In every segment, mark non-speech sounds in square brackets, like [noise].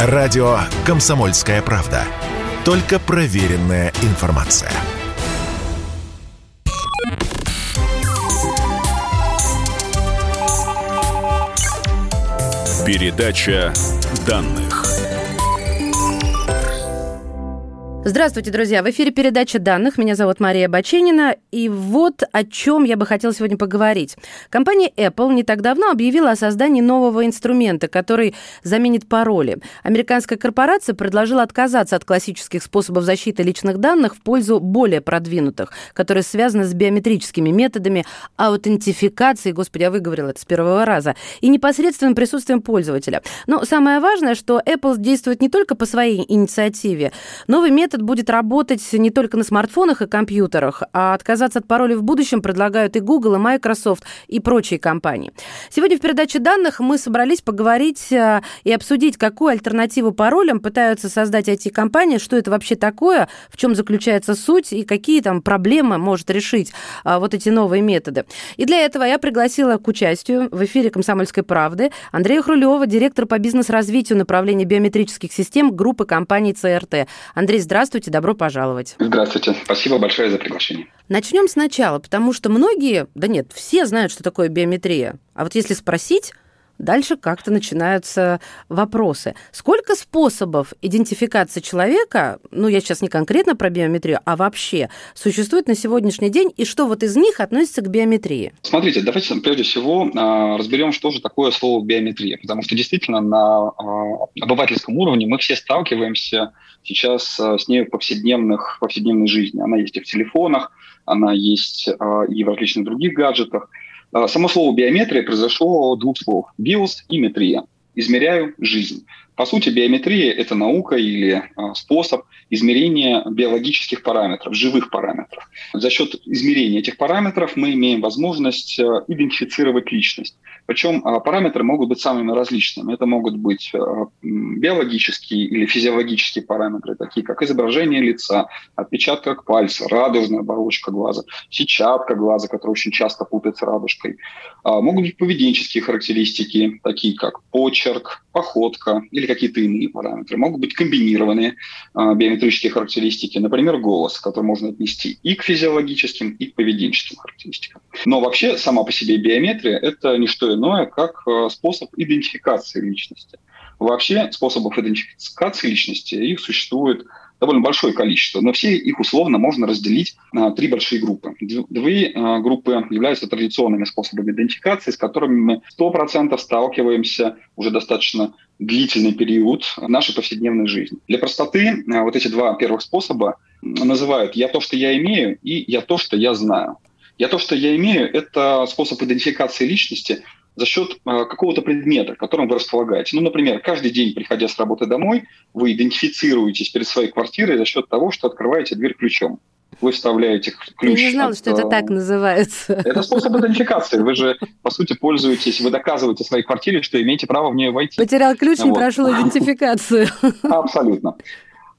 Радио «Комсомольская правда». Только проверенная информация. Передача данных. Здравствуйте, друзья! В эфире передача данных. Меня зовут Мария Баченина. И вот о чем я бы хотела сегодня поговорить. Компания Apple не так давно объявила о создании нового инструмента, который заменит пароли. Американская корпорация предложила отказаться от классических способов защиты личных данных в пользу более продвинутых, которые связаны с биометрическими методами аутентификации, господи, я выговорила это с первого раза, и непосредственным присутствием пользователя. Но самое важное, что Apple действует не только по своей инициативе. Новый метод метод будет работать не только на смартфонах и компьютерах, а отказаться от паролей в будущем предлагают и Google, и Microsoft, и прочие компании. Сегодня в передаче данных мы собрались поговорить э, и обсудить, какую альтернативу паролям пытаются создать IT-компании, что это вообще такое, в чем заключается суть и какие там проблемы может решить а, вот эти новые методы. И для этого я пригласила к участию в эфире «Комсомольской правды» Андрея Хрулева, директор по бизнес-развитию направления биометрических систем группы компаний ЦРТ. Андрей, здравствуйте. Здравствуйте, добро пожаловать. Здравствуйте, спасибо большое за приглашение. Начнем сначала, потому что многие, да нет, все знают, что такое биометрия. А вот если спросить, дальше как-то начинаются вопросы. Сколько способов идентификации человека, ну, я сейчас не конкретно про биометрию, а вообще, существует на сегодняшний день, и что вот из них относится к биометрии? Смотрите, давайте прежде всего а, разберем, что же такое слово биометрия, потому что действительно на а, обывательском уровне мы все сталкиваемся сейчас а, с ней в повседневных, повседневной жизни. Она есть и в телефонах, она есть и в различных других гаджетах. А, само слово биометрия произошло от двух слов. Биос и метрия. Измеряю жизнь. По сути, биометрия – это наука или а, способ измерения биологических параметров, живых параметров. За счет измерения этих параметров мы имеем возможность а, идентифицировать личность. Причем параметры могут быть самыми различными. Это могут быть биологические или физиологические параметры, такие как изображение лица, отпечаток пальца, радужная оболочка глаза, сетчатка глаза, которая очень часто путается радужкой. Могут быть поведенческие характеристики, такие как почерк, походка или какие-то иные параметры. Могут быть комбинированные э, биометрические характеристики, например, голос, который можно отнести и к физиологическим, и к поведенческим характеристикам. Но вообще сама по себе биометрия – это не что иное, как э, способ идентификации личности. Вообще способов идентификации личности, их существует довольно большое количество, но все их условно можно разделить на три большие группы. Две э, группы являются традиционными способами идентификации, с которыми мы 100% сталкиваемся уже достаточно длительный период нашей повседневной жизни. Для простоты э, вот эти два первых способа называют «я то, что я имею» и «я то, что я знаю». «Я то, что я имею» — это способ идентификации личности, за счет э, какого-то предмета, которым вы располагаете. Ну, например, каждый день, приходя с работы домой, вы идентифицируетесь перед своей квартирой за счет того, что открываете дверь ключом. Вы вставляете ключ. Я не знала, от, что это э, так называется. Это способ идентификации. Вы же, по сути, пользуетесь, вы доказываете своей квартире, что имеете право в нее войти. Потерял ключ, вот. не прошел идентификацию. Абсолютно.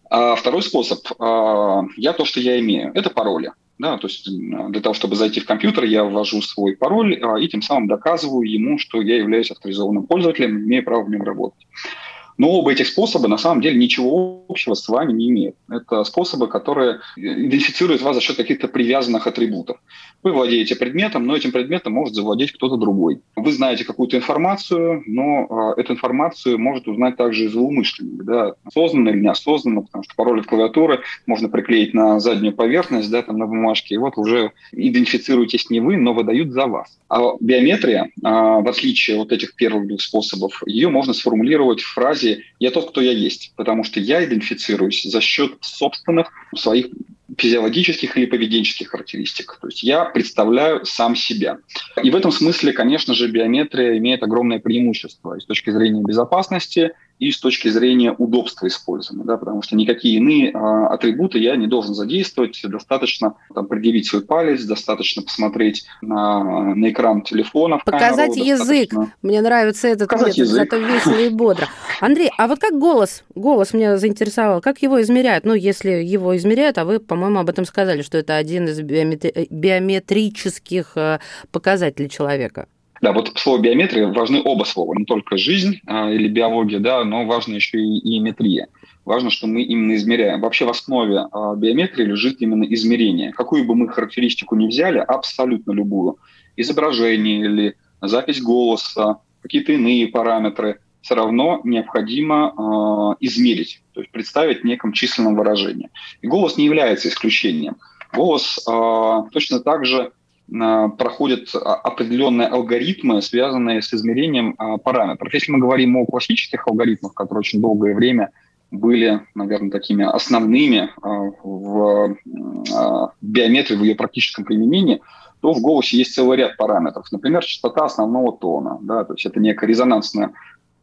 А второй способ. А, я то, что я имею. Это пароли. Да, то есть для того, чтобы зайти в компьютер, я ввожу свой пароль а, и тем самым доказываю ему, что я являюсь авторизованным пользователем, имею право в нем работать. Но оба этих способа на самом деле ничего общего с вами не имеют. Это способы, которые идентифицируют вас за счет каких-то привязанных атрибутов. Вы владеете предметом, но этим предметом может завладеть кто-то другой. Вы знаете какую-то информацию, но э, эту информацию может узнать также и злоумышленник. Да, осознанно или неосознанно, потому что пароль от клавиатуры можно приклеить на заднюю поверхность, да, там на бумажке, и вот уже идентифицируетесь не вы, но выдают за вас. А биометрия, э, в отличие от этих первых двух способов, ее можно сформулировать в фразе сути, я тот, кто я есть, потому что я идентифицируюсь за счет собственных своих физиологических или поведенческих характеристик. То есть я представляю сам себя. И в этом смысле, конечно же, биометрия имеет огромное преимущество и с точки зрения безопасности, и с точки зрения удобства использования, да, потому что никакие иные а, атрибуты я не должен задействовать, достаточно там, предъявить свой палец, достаточно посмотреть на, на экран телефона. Показать камеру, язык. Мне нравится этот Показать метод, язык. зато весело и бодро. Андрей, а вот как голос? Голос меня заинтересовал. Как его измеряют? Ну, если его измеряют, а вы, по-моему, об этом сказали, что это один из биометри... биометрических э, показателей человека. Да, вот в слове биометрия важны оба слова, не только жизнь а, или биология, да, но важно еще и, и метрия. Важно, что мы именно измеряем. Вообще в основе а, биометрии лежит именно измерение. Какую бы мы характеристику ни взяли, абсолютно любую, изображение или запись голоса, какие-то иные параметры, все равно необходимо э, измерить, то есть представить в неком численном выражении. И голос не является исключением. Голос э, точно так же э, проходит определенные алгоритмы, связанные с измерением э, параметров. Если мы говорим о классических алгоритмах, которые очень долгое время были, наверное, такими основными э, в э, биометрии, в ее практическом применении, то в голосе есть целый ряд параметров. Например, частота основного тона. Да, то есть это некая резонансная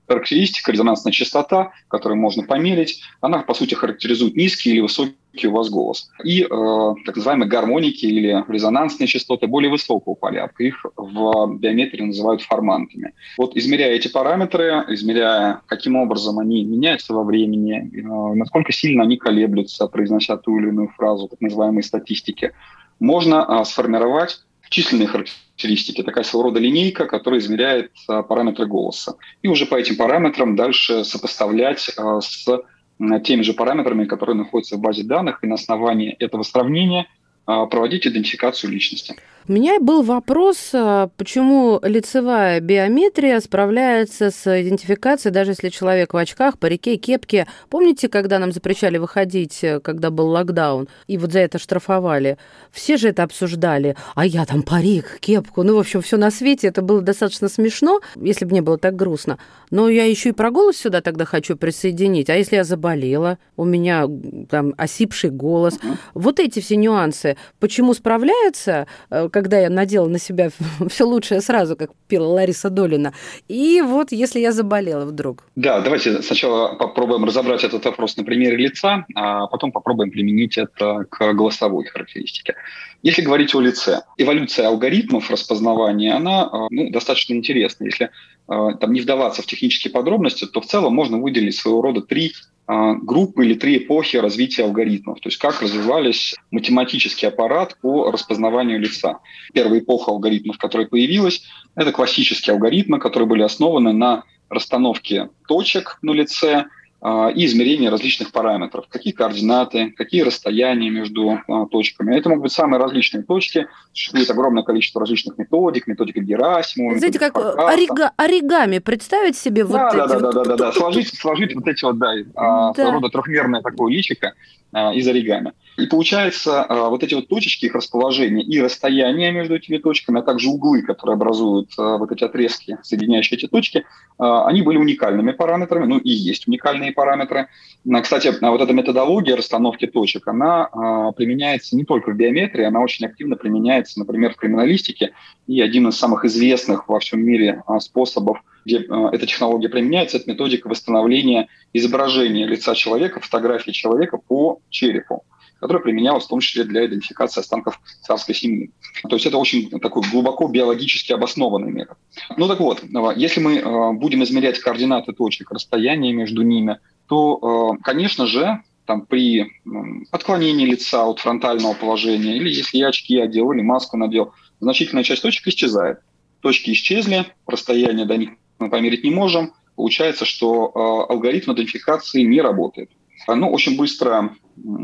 характеристика, резонансная частота, которую можно померить, она, по сути, характеризует низкий или высокий у вас голос. И э, так называемые гармоники или резонансные частоты более высокого порядка. Их в биометрии называют формантами. Вот измеряя эти параметры, измеряя, каким образом они меняются во времени, э, насколько сильно они колеблются, произнося ту или иную фразу, так называемые статистики, можно э, сформировать численные характеристики, такая своего рода линейка, которая измеряет параметры голоса. И уже по этим параметрам дальше сопоставлять а, с теми же параметрами, которые находятся в базе данных, и на основании этого сравнения проводить идентификацию личности. У меня был вопрос, а, почему лицевая биометрия справляется с идентификацией, даже если человек в очках, парике, кепке. Помните, когда нам запрещали выходить, э, когда был локдаун, и вот за это штрафовали? Все же это обсуждали. А я там парик, кепку, ну, в общем, все на свете. Это было достаточно смешно, если бы не было так грустно. Но я еще и про голос сюда тогда хочу присоединить. А если я заболела, у меня там осипший голос. Вот эти все нюансы. Почему справляется, э, когда я надела на себя [laughs] все лучшее сразу, как пела Лариса Долина. И вот если я заболела вдруг. Да, давайте сначала попробуем разобрать этот вопрос на примере лица, а потом попробуем применить это к голосовой характеристике. Если говорить о лице, эволюция алгоритмов распознавания, она ну, достаточно интересна. Если э, там не вдаваться в технические подробности, то в целом можно выделить своего рода три группы или три эпохи развития алгоритмов, то есть как развивались математический аппарат по распознаванию лица. Первая эпоха алгоритмов, которая появилась, это классические алгоритмы, которые были основаны на расстановке точек на лице, а, и измерение различных параметров. Какие координаты, какие расстояния между а, точками. Это могут быть самые различные точки. Существует огромное количество различных методик, методика Герасимова. Знаете, как орига, оригами представить себе вот да, эти... Да, да, да, да, да, да. Сложить, сложить вот эти вот, да, да. своего рода трехмерное такое личико из оригами. И получается, а, вот эти вот точечки, их расположение и расстояние между этими точками, а также углы, которые образуют а, вот эти отрезки, соединяющие эти точки, а, они были уникальными параметрами, ну и есть уникальные параметры. Кстати, вот эта методология расстановки точек, она применяется не только в биометрии, она очень активно применяется, например, в криминалистике. И один из самых известных во всем мире способов, где эта технология применяется, это методика восстановления изображения лица человека, фотографии человека по черепу которая применялась в том числе для идентификации останков царской семьи. То есть это очень такой глубоко биологически обоснованный метод. Ну так вот, если мы э, будем измерять координаты точек, расстояние между ними, то, э, конечно же, там, при отклонении лица от фронтального положения, или если я очки одел, или маску надел, значительная часть точек исчезает. Точки исчезли, расстояние до них мы померить не можем. Получается, что э, алгоритм идентификации не работает. Ну, очень быстро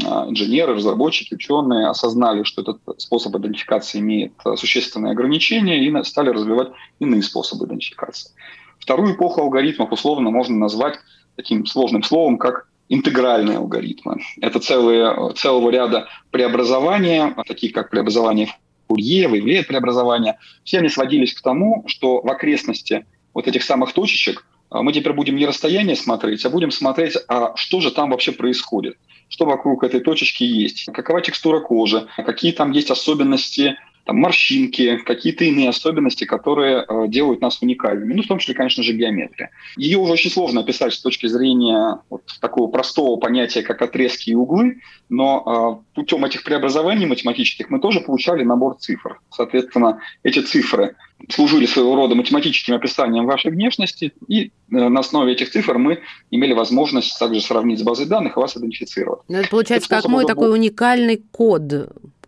а, инженеры, разработчики, ученые осознали, что этот способ идентификации имеет а, существенные ограничения и стали развивать иные способы идентификации. Вторую эпоху алгоритмов условно можно назвать таким сложным словом, как интегральные алгоритмы. Это целые, целого ряда преобразования, такие как преобразование Фурье, выявление преобразования. Все они сводились к тому, что в окрестности вот этих самых точечек а мы теперь будем не расстояние смотреть, а будем смотреть, а что же там вообще происходит, что вокруг этой точечки есть, какова текстура кожи, какие там есть особенности там, морщинки, какие-то иные особенности, которые э, делают нас уникальными. Ну, в том числе, конечно же, геометрия. Ее уже очень сложно описать с точки зрения вот такого простого понятия, как отрезки и углы, но э, путем этих преобразований математических мы тоже получали набор цифр. Соответственно, эти цифры служили своего рода математическим описанием вашей внешности, и э, на основе этих цифр мы имели возможность также сравнить с базой данных и вас идентифицировать. Но ну, это получается как мой такой уникальный код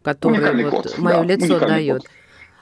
который вот код, мое да, лицо дает. Код.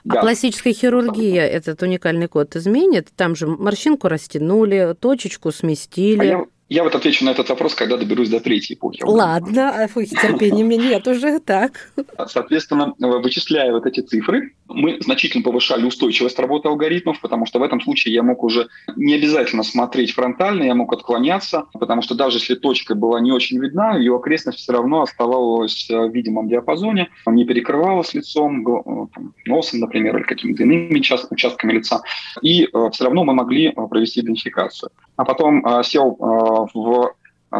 Да. А пластическая хирургия этот уникальный код изменит? Там же морщинку растянули, точечку сместили. А я, я вот отвечу на этот вопрос, когда доберусь до третьей эпохи. Ладно, а терпения мне нет уже, так. Соответственно, вычисляя вот эти цифры, мы значительно повышали устойчивость работы алгоритмов, потому что в этом случае я мог уже не обязательно смотреть фронтально, я мог отклоняться, потому что даже если точка была не очень видна, ее окрестность все равно оставалась в видимом диапазоне, не перекрывалась лицом, э, носом, например, или какими-то иными участками лица, и э, все равно мы могли э, провести идентификацию. А потом сел в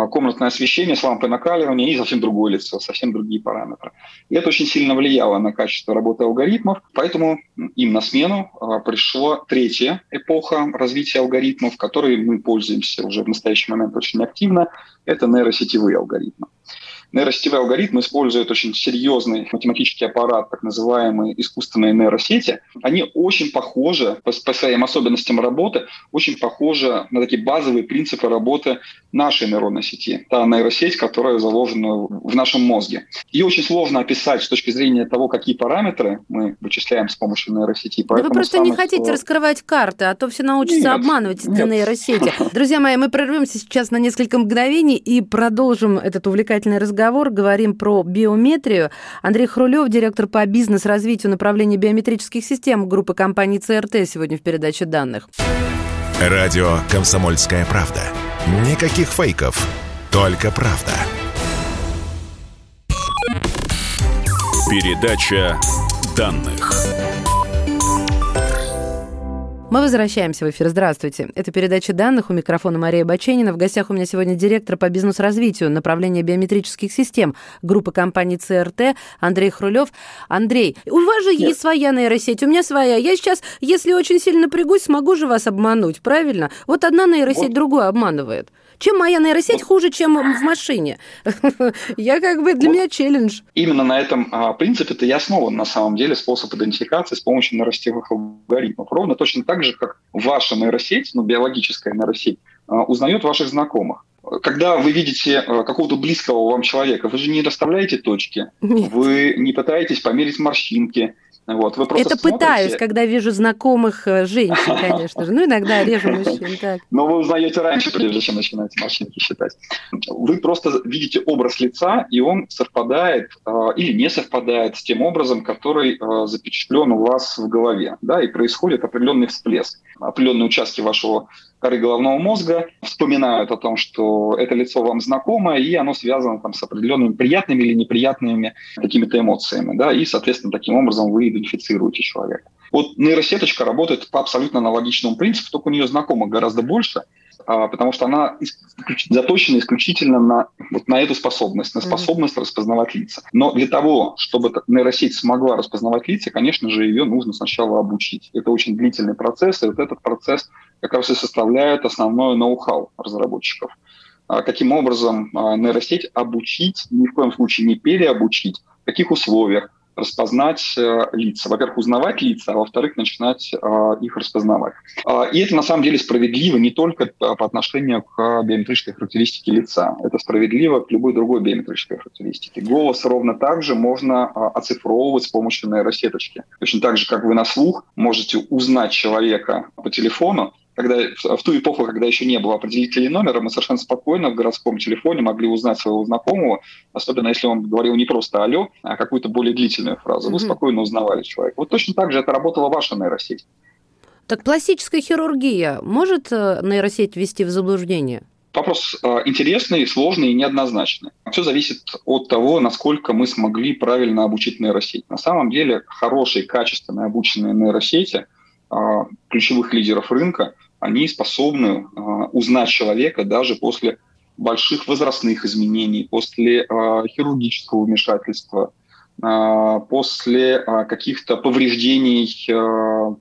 комнатное освещение с лампой накаливания и совсем другое лицо, совсем другие параметры. И это очень сильно влияло на качество работы алгоритмов, поэтому им на смену а, пришла третья эпоха развития алгоритмов, которой мы пользуемся уже в настоящий момент очень активно. Это нейросетевые алгоритмы. Нейросетевые алгоритмы используют очень серьезный математический аппарат, так называемые искусственные нейросети. Они очень похожи по, по своим особенностям работы, очень похожи на такие базовые принципы работы нашей нейронной сети, та нейросеть, которая заложена в нашем мозге. Ее очень сложно описать с точки зрения того, какие параметры мы вычисляем с помощью нейросети. Да вы просто не хотите слово... раскрывать карты, а то все научатся нет, обманывать эти нейросети. [laughs] Друзья мои, мы прервемся сейчас на несколько мгновений и продолжим этот увлекательный разговор разговор. Говорим про биометрию. Андрей Хрулев, директор по бизнес-развитию направления биометрических систем группы компании ЦРТ, сегодня в передаче данных. Радио «Комсомольская правда». Никаких фейков, только правда. Передача данных. Мы возвращаемся в эфир. Здравствуйте. Это передача данных. У микрофона Мария Баченина. В гостях у меня сегодня директор по бизнес-развитию направления биометрических систем группы компании ЦРТ Андрей Хрулев. Андрей, у вас же Нет. есть своя нейросеть, у меня своя. Я сейчас, если очень сильно напрягусь, смогу же вас обмануть, правильно? Вот одна нейросеть вот. другую обманывает. Чем моя нейросеть вот. хуже, чем в машине? [laughs] Я как бы, для меня челлендж. Именно на этом а, принципе-то и основан на самом деле способ идентификации с помощью нейросетевых алгоритмов. Ровно точно так же, как ваша нейросеть, ну, биологическая нейросеть, а, узнает ваших знакомых. Когда вы видите а, какого-то близкого вам человека, вы же не расставляете точки, Нет. вы не пытаетесь померить морщинки, вот, вы просто Это смотрите... пытаюсь, когда вижу знакомых э, женщин, [laughs] конечно же. Ну, иногда режу [laughs] мужчин, так. Но вы узнаете раньше, прежде чем начинаете морщинки считать. Вы просто видите образ лица, и он совпадает э, или не совпадает с тем образом, который э, запечатлен у вас в голове. Да, и происходит определенный всплеск. Определенные участки вашего коры головного мозга вспоминают о том, что это лицо вам знакомо, и оно связано там, с определенными приятными или неприятными какими-то эмоциями. Да, и, соответственно, таким образом вы идентифицируете человека. Вот нейросеточка работает по абсолютно аналогичному принципу, только у нее знакомых гораздо больше, потому что она заточена исключительно на, вот на эту способность, на способность mm-hmm. распознавать лица. Но для того, чтобы нейросеть смогла распознавать лица, конечно же, ее нужно сначала обучить. Это очень длительный процесс, и вот этот процесс как раз и составляет основное ноу-хау разработчиков. А каким образом а, нейросеть обучить, ни в коем случае не переобучить, в каких условиях, распознать э, лица. Во-первых, узнавать лица, а во-вторых, начинать э, их распознавать. Э, и это на самом деле справедливо не только по отношению к биометрической характеристике лица. Это справедливо к любой другой биометрической характеристике. Голос ровно так же можно оцифровывать с помощью нейросеточки. Точно так же, как вы на слух можете узнать человека по телефону, когда, в ту эпоху, когда еще не было определителей номера, мы совершенно спокойно в городском телефоне могли узнать своего знакомого, особенно если он говорил не просто «алло», а какую-то более длительную фразу. Вы mm-hmm. спокойно узнавали человека. Вот точно так же это работала ваша нейросеть. Так пластическая хирургия может э, нейросеть ввести в заблуждение? Вопрос э, интересный, сложный и неоднозначный. Все зависит от того, насколько мы смогли правильно обучить нейросеть. На самом деле хорошие, качественные обученные нейросети э, ключевых лидеров рынка они способны э, узнать человека даже после больших возрастных изменений, после э, хирургического вмешательства, э, после каких-то повреждений,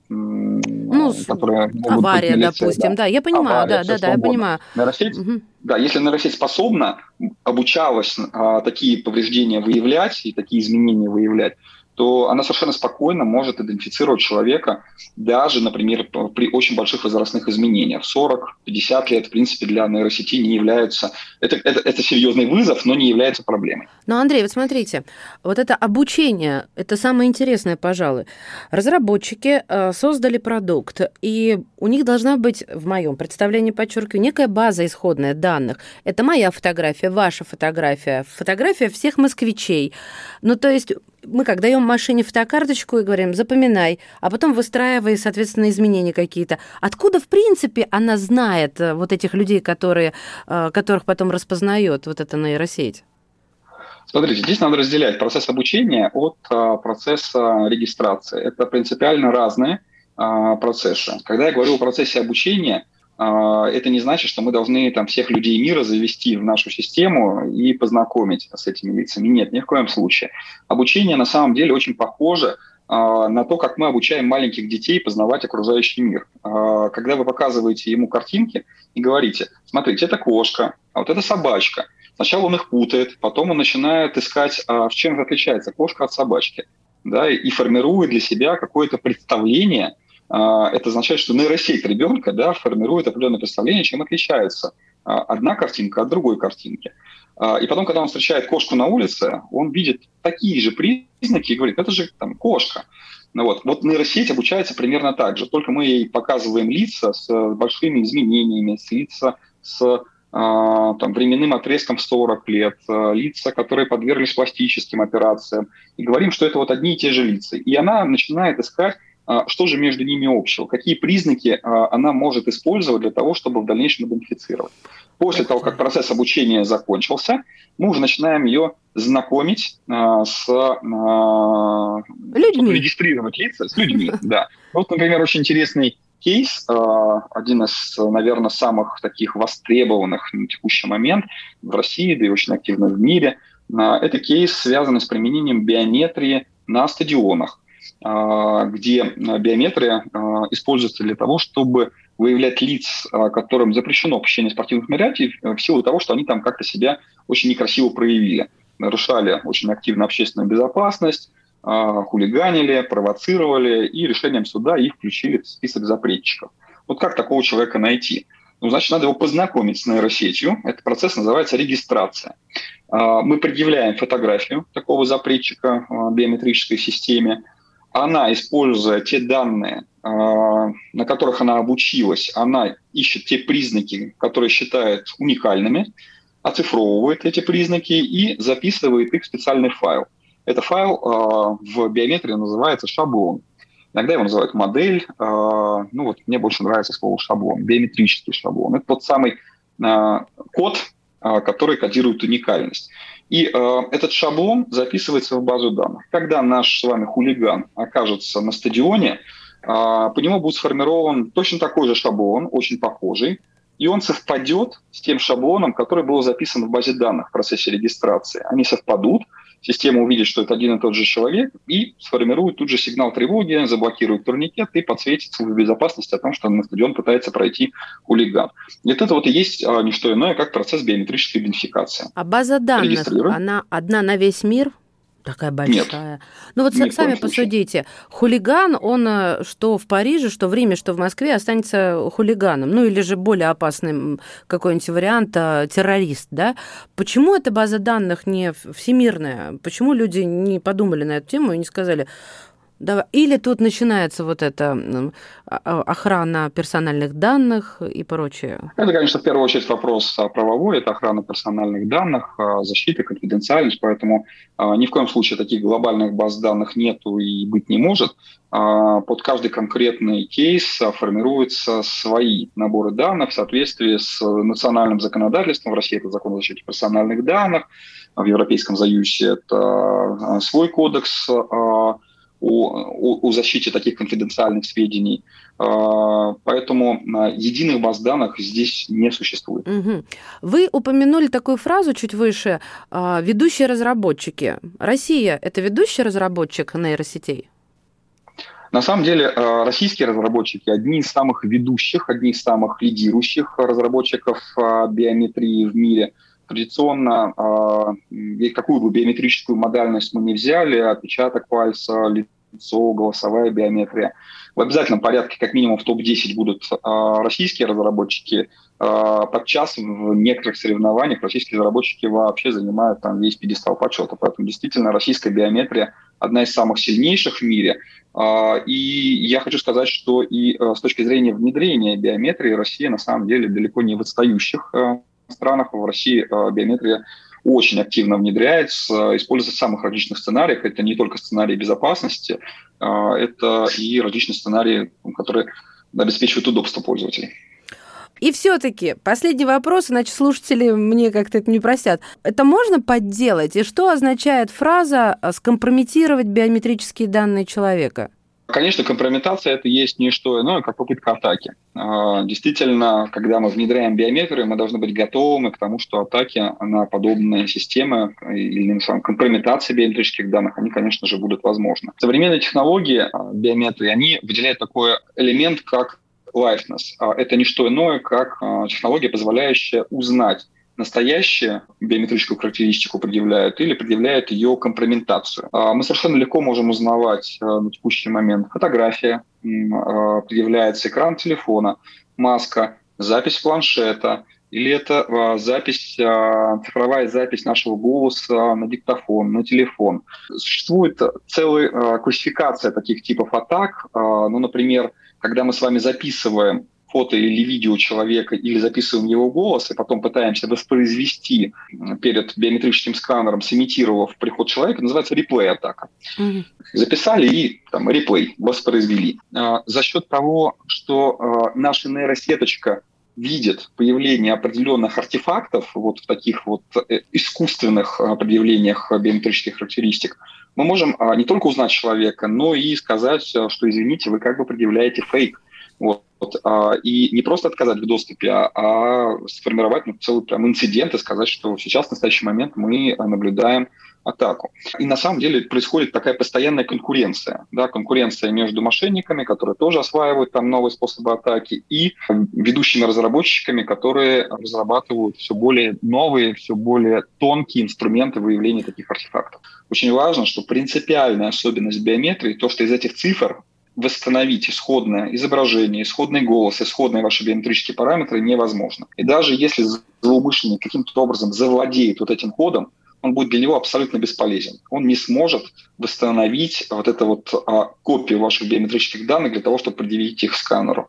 ну, которые могут авария, быть допустим, да. да, я понимаю, авария, да, да, да, я понимаю. Нейросеть, угу. Да, если нейросеть способна, обучалась э, такие повреждения выявлять и такие изменения выявлять, то она совершенно спокойно может идентифицировать человека даже, например, при очень больших возрастных изменениях. 40-50 лет, в принципе, для нейросети не являются... Это, это, это серьезный вызов, но не является проблемой. Но, Андрей, вот смотрите, вот это обучение, это самое интересное, пожалуй. Разработчики э, создали продукт, и у них должна быть, в моем представлении, подчеркиваю, некая база исходная данных. Это моя фотография, ваша фотография, фотография всех москвичей. Ну, то есть мы как даем машине фотокарточку и говорим, запоминай, а потом выстраивай, соответственно, изменения какие-то. Откуда, в принципе, она знает э, вот этих людей, которые, э, которых потом распознает вот эта нейросеть? Смотрите, здесь надо разделять процесс обучения от а, процесса регистрации. Это принципиально разные а, процессы. Когда я говорю о процессе обучения, это не значит, что мы должны там всех людей мира завести в нашу систему и познакомить с этими лицами. Нет, ни в коем случае. Обучение на самом деле очень похоже а, на то, как мы обучаем маленьких детей познавать окружающий мир. А, когда вы показываете ему картинки и говорите, смотрите, это кошка, а вот это собачка. Сначала он их путает, потом он начинает искать, в чем же отличается кошка от собачки. Да, и формирует для себя какое-то представление – а, это означает, что нейросеть ребенка да, формирует определенное представление, чем отличается а, одна картинка от другой картинки. А, и потом, когда он встречает кошку на улице, он видит такие же признаки и говорит, это же там кошка. Ну вот. вот нейросеть обучается примерно так же, только мы ей показываем лица с большими изменениями, с лица с там, временным отрезком в 40 лет, лица, которые подверглись пластическим операциям, и говорим, что это вот одни и те же лица. И она начинает искать а, что же между ними общего? Какие признаки а, она может использовать для того, чтобы в дальнейшем идентифицировать? После того, как процесс обучения закончился, мы уже начинаем ее знакомить а, с людьми. регистрировать лица с людьми. [laughs] Да. Вот, например, очень интересный кейс, один из, наверное, самых таких востребованных на текущий момент в России, да и очень активно в мире. Это кейс, связанный с применением биометрии на стадионах. А, где биометрия а, используется для того, чтобы выявлять лиц, а, которым запрещено посещение спортивных мероприятий в силу того, что они там как-то себя очень некрасиво проявили. Нарушали очень активно общественную безопасность, хулиганили, провоцировали, и решением суда их включили в список запретчиков. Вот как такого человека найти? Ну, значит, надо его познакомить с нейросетью. Этот процесс называется регистрация. Мы предъявляем фотографию такого запретчика в биометрической системе, она, используя те данные, а, на которых она обучилась, она ищет те признаки, которые считает уникальными, оцифровывает эти признаки и записывает их в специальный файл. Это файл а, в биометрии называется шаблон. Иногда его называют модель. А, ну вот мне больше нравится слово шаблон, биометрический шаблон. Это тот самый код, который кодирует уникальность. И э, этот шаблон записывается в базу данных. Когда наш с вами хулиган окажется на стадионе, э, по нему будет сформирован точно такой же шаблон, очень похожий, и он совпадет с тем шаблоном, который был записан в базе данных в процессе регистрации. Они совпадут, система увидит, что это один и тот же человек, и сформирует тут же сигнал тревоги, заблокирует турникет и подсветит службе безопасности о том, что на стадион пытается пройти хулиган. И вот это вот и есть а, не что иное, как процесс биометрической идентификации. А база данных, она одна на весь мир? Такая большая. Нет, ну вот сами посудите. Хулиган, он э, что в Париже, что в Риме, что в Москве останется хулиганом. Ну или же более опасным какой-нибудь вариант э, террорист, да? Почему эта база данных не всемирная? Почему люди не подумали на эту тему и не сказали, да, или тут начинается вот эта а, а, охрана персональных данных и прочее? Это, конечно, в первую очередь вопрос правовой, это охрана персональных данных, а, защита, конфиденциальность, поэтому ни в коем случае таких глобальных баз данных нету и быть не может. Под каждый конкретный кейс формируются свои наборы данных в соответствии с национальным законодательством. В России это закон о защите персональных данных, в Европейском Союзе это свой кодекс о, о, о защите таких конфиденциальных сведений. А, поэтому а, единых баз данных здесь не существует. Угу. Вы упомянули такую фразу чуть выше а, «ведущие разработчики». Россия – это ведущий разработчик нейросетей? На самом деле российские разработчики одни из самых ведущих, одни из самых лидирующих разработчиков биометрии в мире – традиционно, какую бы биометрическую модальность мы не взяли, отпечаток пальца, лицо, голосовая биометрия, в обязательном порядке как минимум в топ-10 будут российские разработчики, подчас в некоторых соревнованиях российские разработчики вообще занимают там весь пьедестал почета. Поэтому действительно российская биометрия одна из самых сильнейших в мире. И я хочу сказать, что и э, с точки зрения внедрения биометрии Россия на самом деле далеко не в отстающих э, странах. В России э, биометрия очень активно внедряется, используется в самых различных сценариях. Это не только сценарии безопасности, а, это и различные сценарии, которые обеспечивают удобство пользователей. И все-таки последний вопрос, иначе слушатели мне как-то это не простят. Это можно подделать? И что означает фраза «скомпрометировать биометрические данные человека»? Конечно, компрометация – это есть не что иное, как попытка атаки. А, действительно, когда мы внедряем биометрию, мы должны быть готовы к тому, что атаки на подобные системы или компрометация биометрических данных, они, конечно же, будут возможны. Современные технологии а, биометрии, они выделяют такой элемент, как liveness. А, это не что иное, как технология, позволяющая узнать, настоящую биометрическую характеристику предъявляют или предъявляют ее компрометацию. А, мы совершенно легко можем узнавать на текущий момент фотография, предъявляется экран телефона, маска, запись планшета, или это запись, цифровая запись нашего голоса на диктофон, на телефон. Существует целая классификация таких типов атак. Ну, например, когда мы с вами записываем фото или видео человека или записываем его голос, и потом пытаемся воспроизвести перед биометрическим сканером, сымитировав приход человека, называется реплей-атака. Mm-hmm. Записали и там реплей воспроизвели. А, за счет того, что а, наша нейросеточка видит появление определенных артефактов вот в таких вот э, искусственных предъявлениях биометрических характеристик, мы можем а, не только узнать человека, но и сказать, э, что, извините, вы как бы предъявляете фейк. Вот, а, и не просто отказать в доступе, а, а сформировать ну, целый прям инцидент и сказать, что сейчас, в настоящий момент, мы наблюдаем атаку. И на самом деле происходит такая постоянная конкуренция. Да, конкуренция между мошенниками, которые тоже осваивают там новые способы атаки, и ведущими разработчиками, которые разрабатывают все более новые, все более тонкие инструменты выявления таких артефактов. Очень важно, что принципиальная особенность биометрии, то, что из этих цифр восстановить исходное изображение, исходный голос, исходные ваши биометрические параметры невозможно. И даже если злоумышленник каким-то образом завладеет вот этим кодом, он будет для него абсолютно бесполезен. Он не сможет восстановить вот эту вот а, копию ваших биометрических данных для того, чтобы предъявить их сканеру.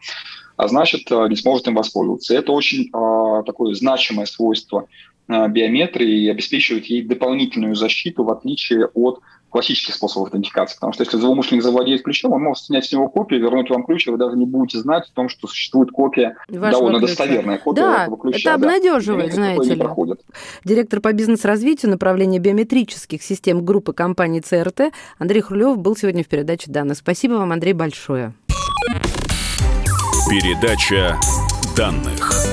А значит, а, не сможет им воспользоваться. Это очень а, такое значимое свойство а, биометрии и обеспечивает ей дополнительную защиту, в отличие от классических способов аутентификации. Потому что если злоумышленник завладеет ключом, он может снять с него копию, вернуть вам ключ, и вы даже не будете знать о том, что существует копия, Вашего довольно ключа. достоверная копия да, этого ключа. это обнадеживает, да. знаете ли. Проходит. Директор по бизнес-развитию направления биометрических систем группы компании ЦРТ Андрей Хрулев был сегодня в передаче данных. Спасибо вам, Андрей, большое. Передача данных.